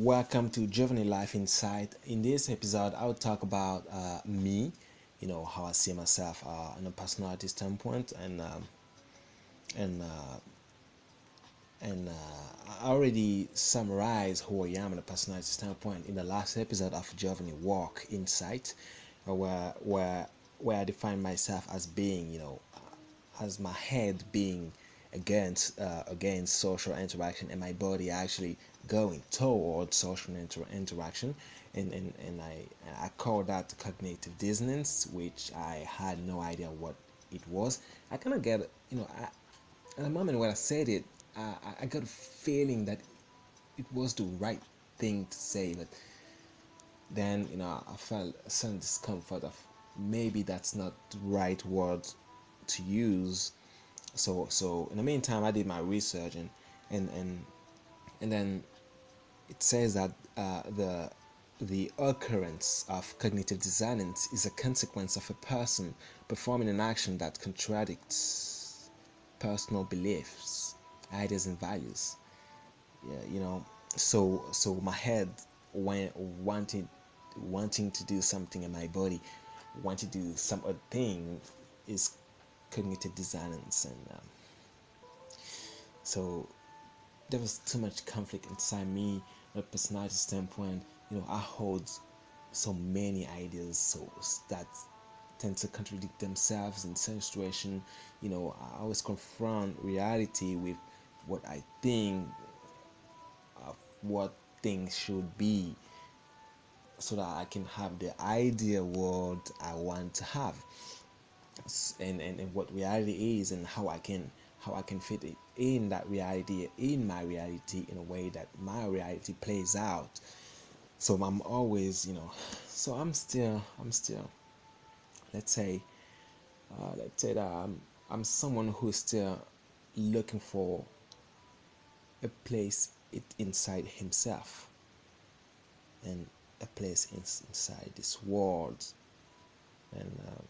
Welcome to Giovany Life Insight. In this episode, I'll talk about uh, me, you know, how I see myself uh, a personality standpoint, and um, and uh, and uh, I already summarized who I am in a personality standpoint in the last episode of Giovany Walk Insight, uh, where where where I define myself as being, you know, as my head being against uh, against social interaction and my body actually going towards social inter- interaction. And, and, and I, I call that cognitive dissonance which I had no idea what it was. I kind of get you know I, at the moment when I said it I, I got a feeling that it was the right thing to say but then you know I felt certain discomfort of maybe that's not the right word to use so so in the meantime i did my research and and and and then it says that uh, the the occurrence of cognitive dissonance is a consequence of a person performing an action that contradicts personal beliefs ideas and values. Yeah you know so so my head when wanting wanting to do something in my body wanting to do some other thing is cognitive dissonance and um, so there was too much conflict inside me from a personality standpoint. You know i hold so many ideas so that tend to contradict themselves in certain situation. You know i always confront reality with what i think of what things should be so that i can have the ideal world i want to have and, and, and what reality is and how I can how I can fit it in that reality in my reality in a way that my reality plays out. So I'm always, you know, so I'm still I'm still let's say uh, let's say that I'm I'm someone who's still looking for a place it inside himself and a place in, inside this world and um,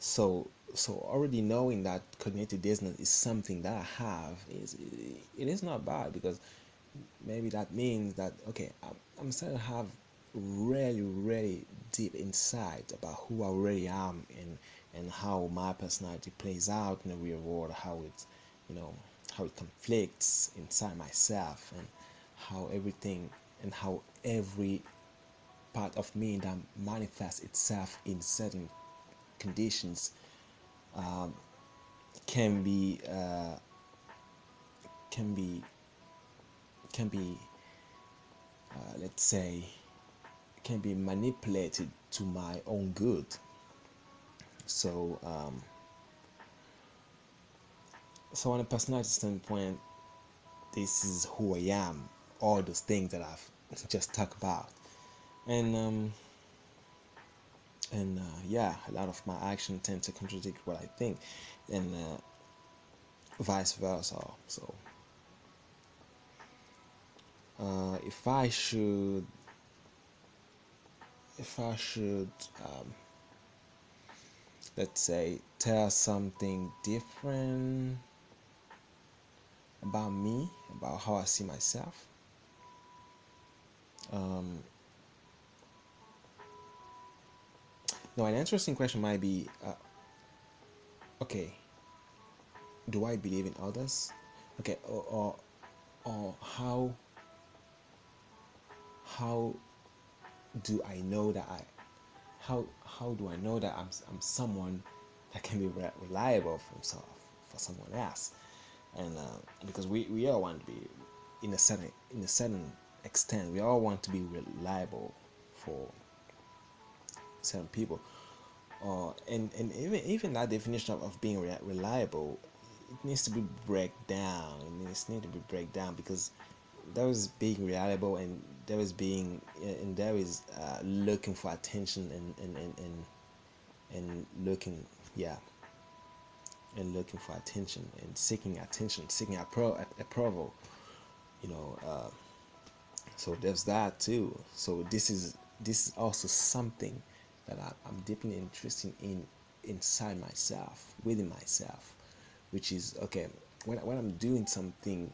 so so already knowing that cognitive dissonance is something that I have is it is not bad because maybe that means that okay I'm, I'm starting to have really really deep insight about who I really am and and how my personality plays out in the real world how it you know how it conflicts inside myself and how everything and how every part of me that manifests itself in certain conditions um, can be uh, can be can be uh, let's say can be manipulated to my own good. So um, so on a personality standpoint this is who I am all those things that I've just talked about. And um, and uh, yeah a lot of my actions tend to contradict what i think and uh, vice versa so uh, if i should if i should um, let's say tell something different about me about how i see myself um, Now, an interesting question might be uh, okay, do I believe in others? Okay, or, or, or how, how do I know that I, how, how do I know that I'm, I'm someone that can be re- reliable for himself, for someone else? And uh, because we, we all want to be, in a certain, in a certain extent, we all want to be reliable for certain people. Uh, and and even even that definition of, of being re- reliable it needs to be break down. It needs need to be break down because there is being reliable and there is being and there is uh, looking for attention and and, and and and looking yeah and looking for attention and seeking attention seeking appro- approval you know uh, so there's that too. So this is this is also something that I, am deeply interested in inside myself, within myself, which is okay when, when I'm doing something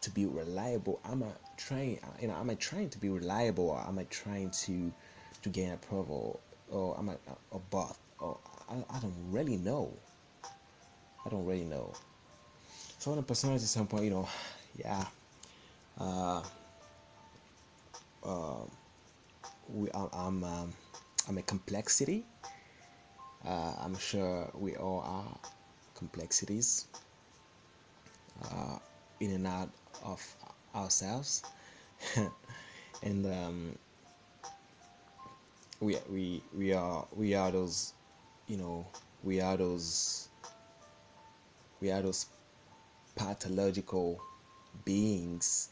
to be reliable? Am I trying? You know, am I trying to be reliable, or am I trying to to gain approval, or am I a or both? Or I, I don't really know. I don't really know. So on a personality standpoint, you know, yeah, uh, uh, we, I'm, um, I'm a complexity. Uh, I'm sure we all are complexities uh, in and out of ourselves, and um, we we we are we are those, you know, we are those we are those pathological beings.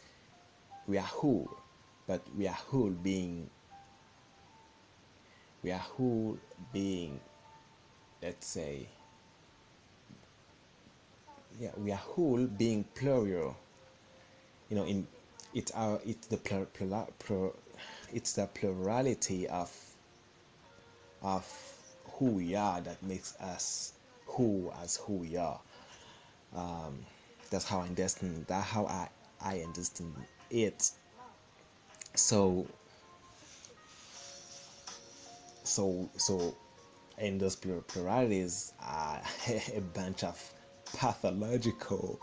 We are whole, but we are whole being. We are whole being. Let's say. Yeah, we are whole being plural. You know, in it's our it's the plur, plur, plur, it's the plurality of of who we are that makes us who as who we are. Um, that's how I understand. That how I I understand it. So so so, and those pluralities are a bunch of pathological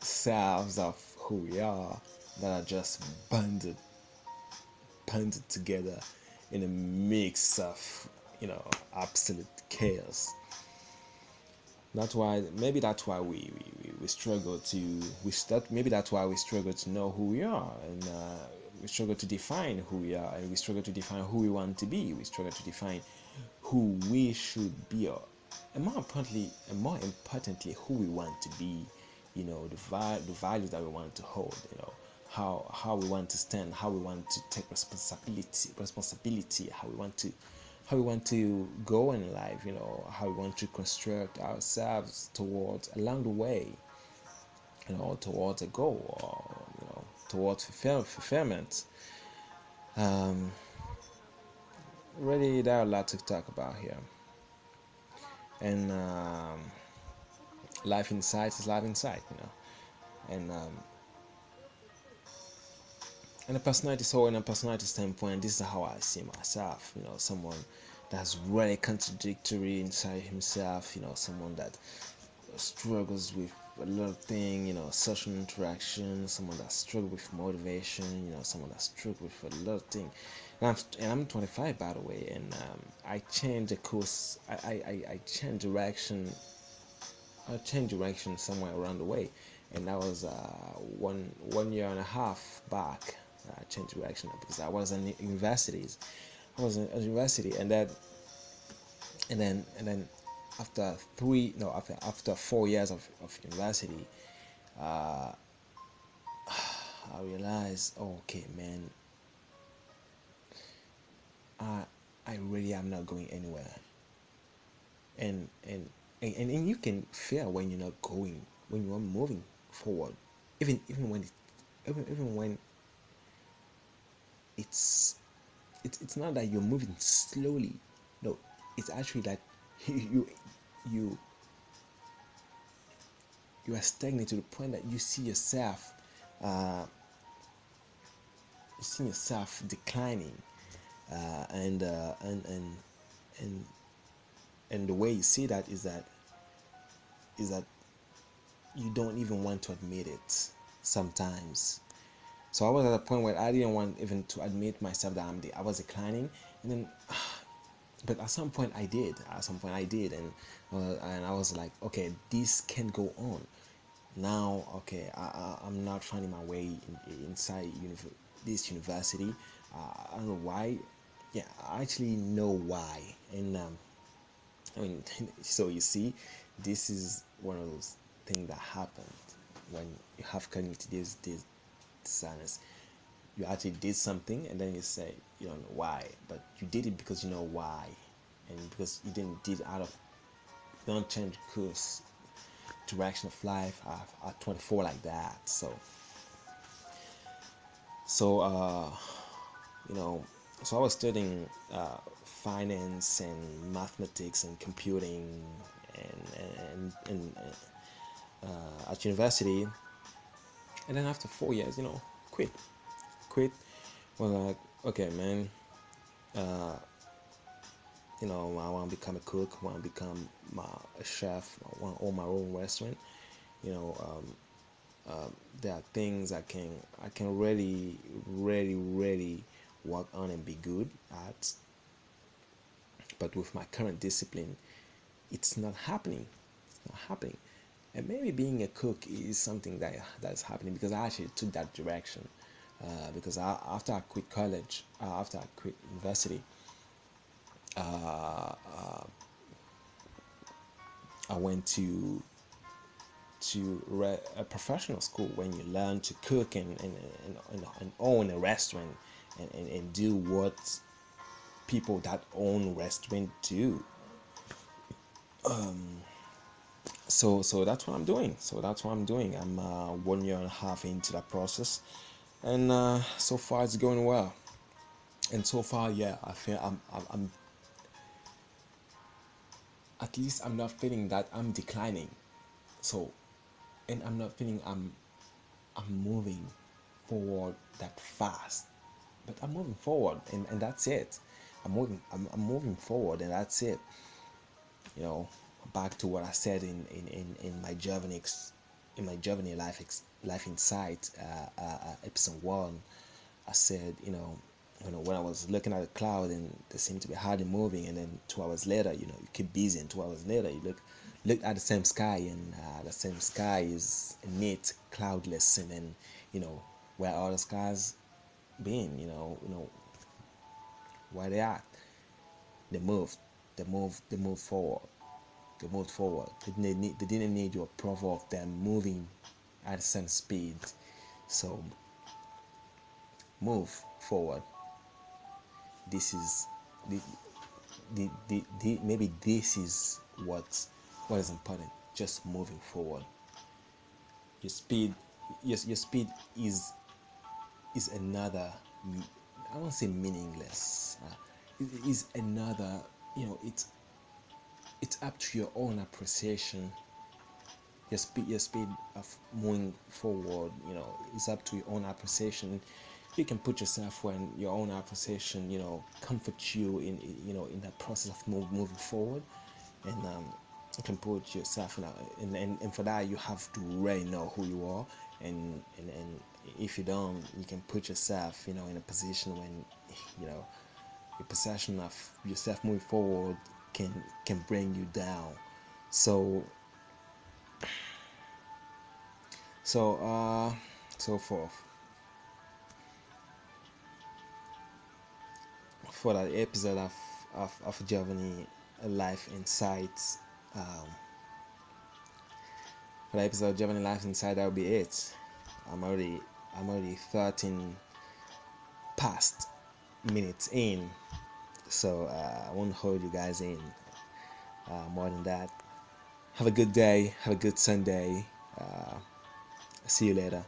selves of who we are that are just banded banded together in a mix of you know absolute chaos. That's why maybe that's why we, we, we struggle to we start maybe that's why we struggle to know who we are and uh, we struggle to define who we are and we struggle to define who we want to be. We struggle to define who we should be or and more importantly and more importantly who we want to be you know the, vi- the values that we want to hold you know how how we want to stand how we want to take responsibility responsibility how we want to how we want to go in life, you know, how we want to construct ourselves towards along the way, you know, towards a goal or you know, towards fulfillment. Um, really, there are a lot to talk about here, and um, life inside is life inside, you know, and um, and a personality so in a personality standpoint this is how i see myself you know someone that's really contradictory inside himself you know someone that struggles with a lot of things you know social interaction someone that struggles with motivation you know someone that struggles with a lot of things and I'm, and I'm 25 by the way and um, I changed the course I, I, I changed direction I changed direction somewhere around the way and that was uh, one one year and a half back I change direction because I was in universities. I was in university, and then and then and then after three no after after four years of, of university, uh, I realized, oh, okay, man, I I really am not going anywhere. And and and, and you can feel when you're not going when you're moving forward, even even when it, even even when it's it's it's not that you're moving slowly no it's actually that you you you you are stagnant to the point that you see yourself uh, you see yourself declining uh, and, uh, and and and and the way you see that is that is that you don't even want to admit it sometimes. So I was at a point where I didn't want even to admit myself that I'm the, I was declining, and then, but at some point I did. At some point I did, and and I was like, okay, this can go on. Now, okay, I, I, am not finding my way in, inside univ- this university. Uh, I don't know why. Yeah, I actually know why, and um, I mean, so you see, this is one of those things that happened when you have cognitive dis- dishonest. You actually did something and then you say you don't know why, but you did it because you know why, and because you didn't did out of don't change course, direction of life at, at 24 like that. So, so uh, you know, so I was studying uh, finance and mathematics and computing and and, and, uh, at university. And then after four years, you know, quit, quit. Was like, okay, man, uh, you know, I want to become a cook, I want to become my, a chef, I want to own my own restaurant. You know, um, uh, there are things I can I can really, really, really work on and be good at. But with my current discipline, it's not happening. It's not happening. And maybe being a cook is something that that's happening because I actually took that direction. Uh, because I, after I quit college, uh, after I quit university, uh, uh, I went to to re- a professional school when you learn to cook and and, and, and own a restaurant and, and, and do what people that own restaurant do. Um, so so that's what I'm doing. So that's what I'm doing. I'm uh, one year and a half into that process, and uh, so far it's going well. And so far, yeah, I feel I'm, I'm, I'm at least I'm not feeling that I'm declining. So, and I'm not feeling I'm I'm moving forward that fast. But I'm moving forward and, and that's it. I'm moving I'm, I'm moving forward and that's it. You know, back to what I said in in, in, in my Germany in my journey life life insight uh, uh, uh, episode one. I said, you know, you know, when I was looking at the cloud and they seemed to be hardly moving, and then two hours later, you know, you keep busy, and two hours later, you look look at the same sky, and uh, the same sky is neat, cloudless, and then you know where all the skies been, you know, you know where they at. They moved, they moved, they moved forward, they moved forward. They didn't need, they didn't need your approval of them moving at some speed, so move forward. This is the, the, the, the, maybe this is what what is important. Just moving forward. Your speed your, your speed is is another i won't say meaningless uh, it is another you know it's it's up to your own appreciation your speed your speed of moving forward you know is up to your own appreciation. You can put yourself when your own appreciation you know comfort you in you know in that process of move, moving forward. And um, you can put yourself in a, and, and, and for that you have to really know who you are. And, and and if you don't you can put yourself you know in a position when you know your perception of yourself moving forward can can bring you down. So so uh so forth for that episode of of, of Giovany Life Insights. Um, for the episode of Giovany Life Insight, that'll be it. I'm already I'm already 13 past minutes in, so uh, I won't hold you guys in uh, more than that. Have a good day. Have a good Sunday. Uh, see you later.